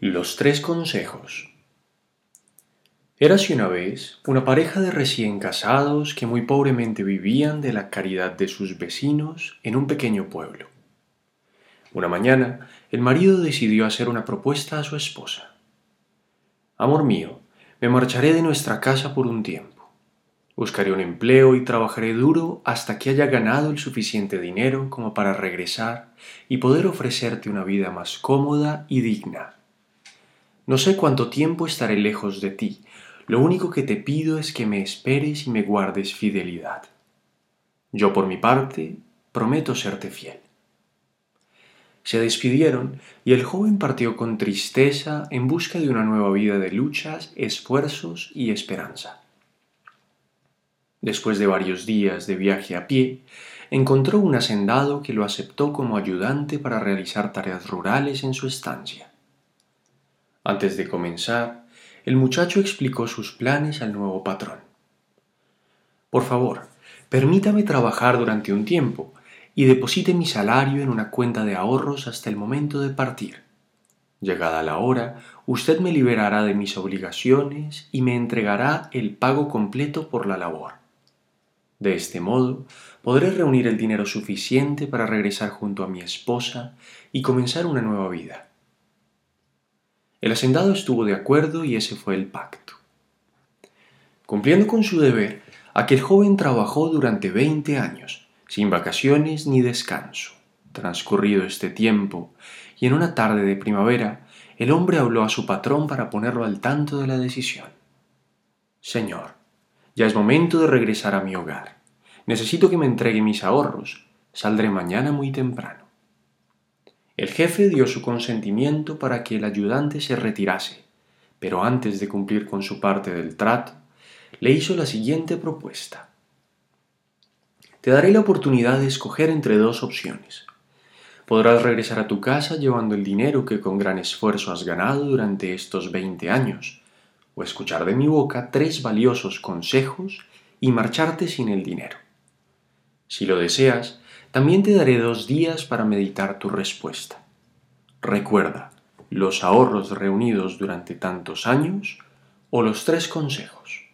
Los tres consejos. Érase una vez una pareja de recién casados que muy pobremente vivían de la caridad de sus vecinos en un pequeño pueblo. Una mañana, el marido decidió hacer una propuesta a su esposa. Amor mío, me marcharé de nuestra casa por un tiempo. Buscaré un empleo y trabajaré duro hasta que haya ganado el suficiente dinero como para regresar y poder ofrecerte una vida más cómoda y digna no sé cuánto tiempo estaré lejos de ti. Lo único que te pido es que me esperes y me guardes fidelidad. Yo por mi parte prometo serte fiel. Se despidieron y el joven partió con tristeza en busca de una nueva vida de luchas, esfuerzos y esperanza. Después de varios días de viaje a pie, encontró un hacendado que lo aceptó como ayudante para realizar tareas rurales en su estancia. Antes de comenzar, el muchacho explicó sus planes al nuevo patrón. Por favor, permítame trabajar durante un tiempo y deposite mi salario en una cuenta de ahorros hasta el momento de partir. Llegada la hora, usted me liberará de mis obligaciones y me entregará el pago completo por la labor. De este modo, podré reunir el dinero suficiente para regresar junto a mi esposa y comenzar una nueva vida. El hacendado estuvo de acuerdo y ese fue el pacto. Cumpliendo con su deber, aquel joven trabajó durante veinte años, sin vacaciones ni descanso. Transcurrido este tiempo, y en una tarde de primavera, el hombre habló a su patrón para ponerlo al tanto de la decisión. Señor, ya es momento de regresar a mi hogar. Necesito que me entregue mis ahorros. Saldré mañana muy temprano. El jefe dio su consentimiento para que el ayudante se retirase, pero antes de cumplir con su parte del trato, le hizo la siguiente propuesta. Te daré la oportunidad de escoger entre dos opciones. Podrás regresar a tu casa llevando el dinero que con gran esfuerzo has ganado durante estos veinte años, o escuchar de mi boca tres valiosos consejos y marcharte sin el dinero. Si lo deseas, también te daré dos días para meditar tu respuesta. Recuerda los ahorros reunidos durante tantos años o los tres consejos.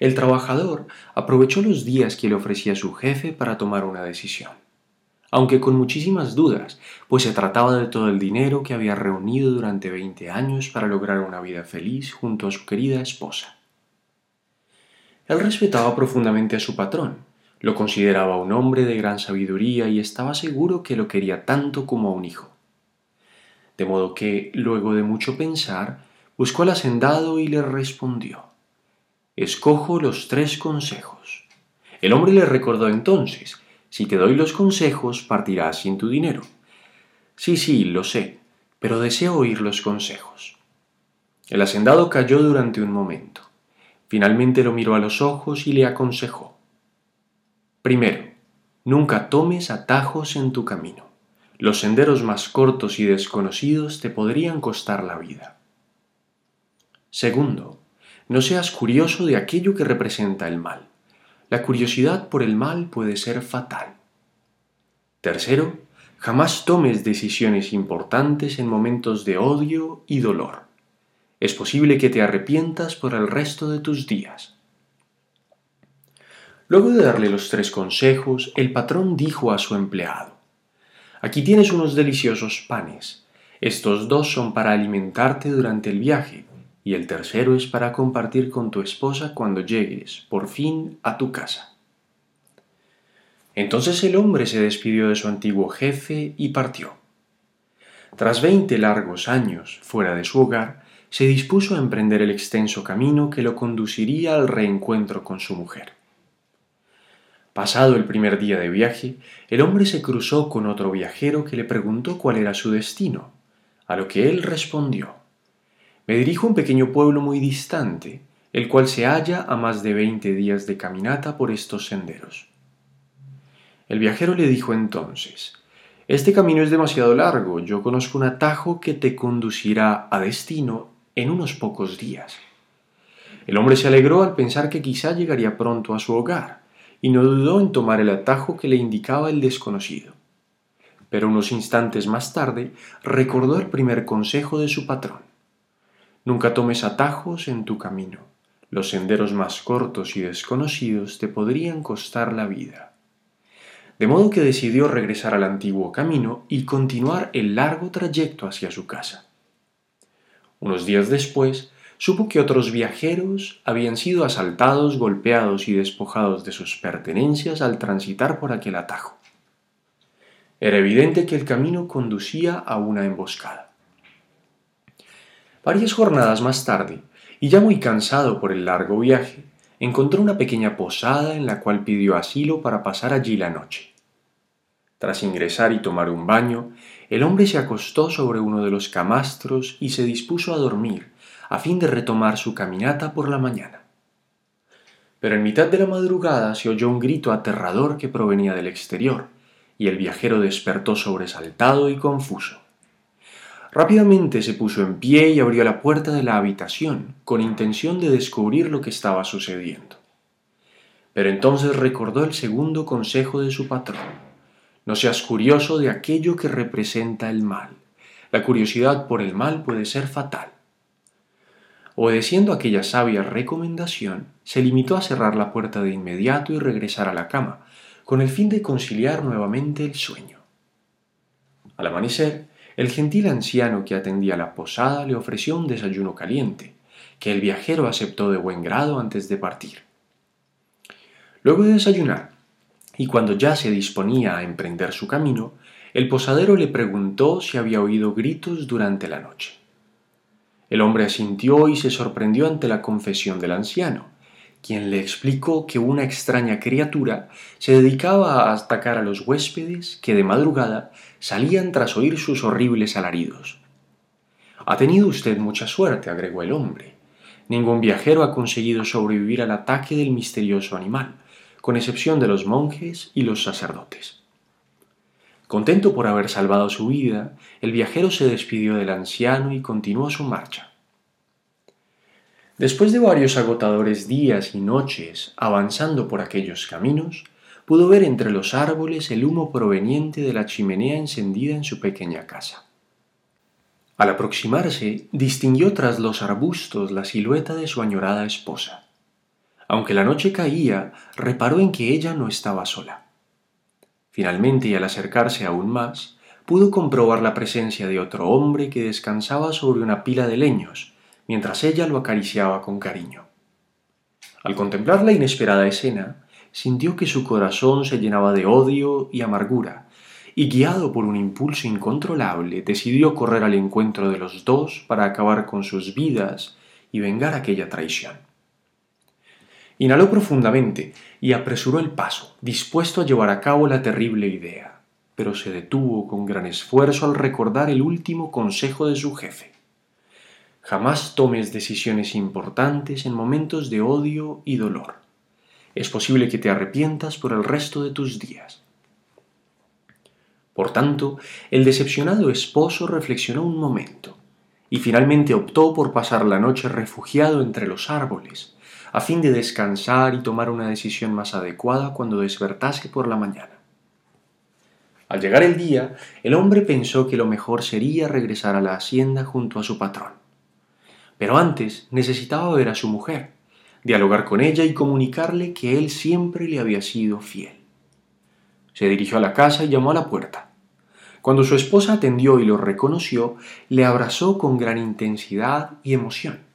El trabajador aprovechó los días que le ofrecía su jefe para tomar una decisión, aunque con muchísimas dudas, pues se trataba de todo el dinero que había reunido durante 20 años para lograr una vida feliz junto a su querida esposa. Él respetaba profundamente a su patrón, lo consideraba un hombre de gran sabiduría y estaba seguro que lo quería tanto como a un hijo. De modo que, luego de mucho pensar, buscó al hacendado y le respondió Escojo los tres consejos. El hombre le recordó entonces Si te doy los consejos, partirás sin tu dinero. Sí, sí, lo sé, pero deseo oír los consejos. El hacendado calló durante un momento. Finalmente lo miró a los ojos y le aconsejó Primero, nunca tomes atajos en tu camino. Los senderos más cortos y desconocidos te podrían costar la vida. Segundo, no seas curioso de aquello que representa el mal. La curiosidad por el mal puede ser fatal. Tercero, jamás tomes decisiones importantes en momentos de odio y dolor. Es posible que te arrepientas por el resto de tus días. Luego de darle los tres consejos, el patrón dijo a su empleado, Aquí tienes unos deliciosos panes. Estos dos son para alimentarte durante el viaje, y el tercero es para compartir con tu esposa cuando llegues, por fin, a tu casa. Entonces el hombre se despidió de su antiguo jefe y partió. Tras veinte largos años fuera de su hogar, se dispuso a emprender el extenso camino que lo conduciría al reencuentro con su mujer. Pasado el primer día de viaje, el hombre se cruzó con otro viajero que le preguntó cuál era su destino, a lo que él respondió Me dirijo a un pequeño pueblo muy distante, el cual se halla a más de veinte días de caminata por estos senderos. El viajero le dijo entonces Este camino es demasiado largo, yo conozco un atajo que te conducirá a destino en unos pocos días. El hombre se alegró al pensar que quizá llegaría pronto a su hogar, y no dudó en tomar el atajo que le indicaba el desconocido. pero unos instantes más tarde recordó el primer consejo de su patrón. Nunca tomes atajos en tu camino. Los senderos más cortos y desconocidos te podrían costar la vida. De modo que decidió regresar al antiguo camino y continuar el largo trayecto hacia su casa. Unos días después, supo que otros viajeros habían sido asaltados, golpeados y despojados de sus pertenencias al transitar por aquel atajo. Era evidente que el camino conducía a una emboscada. Varias jornadas más tarde, y ya muy cansado por el largo viaje, encontró una pequeña posada en la cual pidió asilo para pasar allí la noche. Tras ingresar y tomar un baño, el hombre se acostó sobre uno de los camastros y se dispuso a dormir, a fin de retomar su caminata por la mañana. Pero en mitad de la madrugada se oyó un grito aterrador que provenía del exterior, y el viajero despertó sobresaltado y confuso. Rápidamente se puso en pie y abrió la puerta de la habitación, con intención de descubrir lo que estaba sucediendo. Pero entonces recordó el segundo consejo de su patrón. No seas curioso de aquello que representa el mal. La curiosidad por el mal puede ser fatal. Obedeciendo aquella sabia recomendación, se limitó a cerrar la puerta de inmediato y regresar a la cama, con el fin de conciliar nuevamente el sueño. Al amanecer, el gentil anciano que atendía la posada le ofreció un desayuno caliente, que el viajero aceptó de buen grado antes de partir. Luego de desayunar, y cuando ya se disponía a emprender su camino, el posadero le preguntó si había oído gritos durante la noche. El hombre asintió y se sorprendió ante la confesión del anciano, quien le explicó que una extraña criatura se dedicaba a atacar a los huéspedes que de madrugada salían tras oír sus horribles alaridos. Ha tenido usted mucha suerte, agregó el hombre. Ningún viajero ha conseguido sobrevivir al ataque del misterioso animal, con excepción de los monjes y los sacerdotes. Contento por haber salvado su vida, el viajero se despidió del anciano y continuó su marcha. Después de varios agotadores días y noches avanzando por aquellos caminos, pudo ver entre los árboles el humo proveniente de la chimenea encendida en su pequeña casa. Al aproximarse, distinguió tras los arbustos la silueta de su añorada esposa. Aunque la noche caía, reparó en que ella no estaba sola. Finalmente, y al acercarse aún más, pudo comprobar la presencia de otro hombre que descansaba sobre una pila de leños, mientras ella lo acariciaba con cariño. Al contemplar la inesperada escena, sintió que su corazón se llenaba de odio y amargura, y guiado por un impulso incontrolable, decidió correr al encuentro de los dos para acabar con sus vidas y vengar aquella traición. Inhaló profundamente y apresuró el paso, dispuesto a llevar a cabo la terrible idea, pero se detuvo con gran esfuerzo al recordar el último consejo de su jefe. Jamás tomes decisiones importantes en momentos de odio y dolor. Es posible que te arrepientas por el resto de tus días. Por tanto, el decepcionado esposo reflexionó un momento y finalmente optó por pasar la noche refugiado entre los árboles, a fin de descansar y tomar una decisión más adecuada cuando despertase por la mañana. Al llegar el día, el hombre pensó que lo mejor sería regresar a la hacienda junto a su patrón. Pero antes necesitaba ver a su mujer, dialogar con ella y comunicarle que él siempre le había sido fiel. Se dirigió a la casa y llamó a la puerta. Cuando su esposa atendió y lo reconoció, le abrazó con gran intensidad y emoción.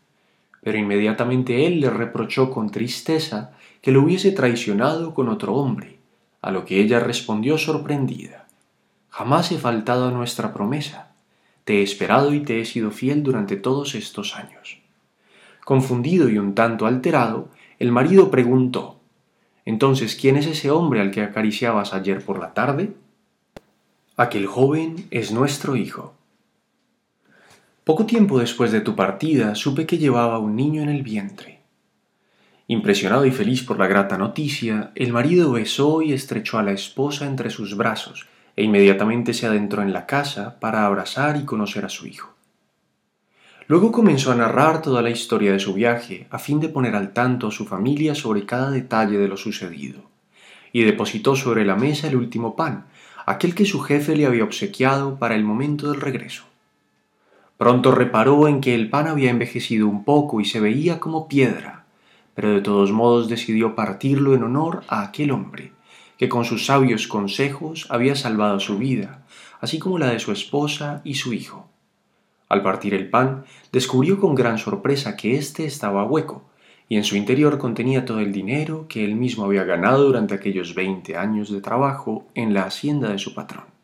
Pero inmediatamente él le reprochó con tristeza que lo hubiese traicionado con otro hombre, a lo que ella respondió sorprendida. Jamás he faltado a nuestra promesa. Te he esperado y te he sido fiel durante todos estos años. Confundido y un tanto alterado, el marido preguntó Entonces, ¿quién es ese hombre al que acariciabas ayer por la tarde? Aquel joven es nuestro hijo. Poco tiempo después de tu partida supe que llevaba un niño en el vientre. Impresionado y feliz por la grata noticia, el marido besó y estrechó a la esposa entre sus brazos e inmediatamente se adentró en la casa para abrazar y conocer a su hijo. Luego comenzó a narrar toda la historia de su viaje a fin de poner al tanto a su familia sobre cada detalle de lo sucedido, y depositó sobre la mesa el último pan, aquel que su jefe le había obsequiado para el momento del regreso. Pronto reparó en que el pan había envejecido un poco y se veía como piedra, pero de todos modos decidió partirlo en honor a aquel hombre, que con sus sabios consejos había salvado su vida, así como la de su esposa y su hijo. Al partir el pan, descubrió con gran sorpresa que éste estaba hueco, y en su interior contenía todo el dinero que él mismo había ganado durante aquellos veinte años de trabajo en la hacienda de su patrón.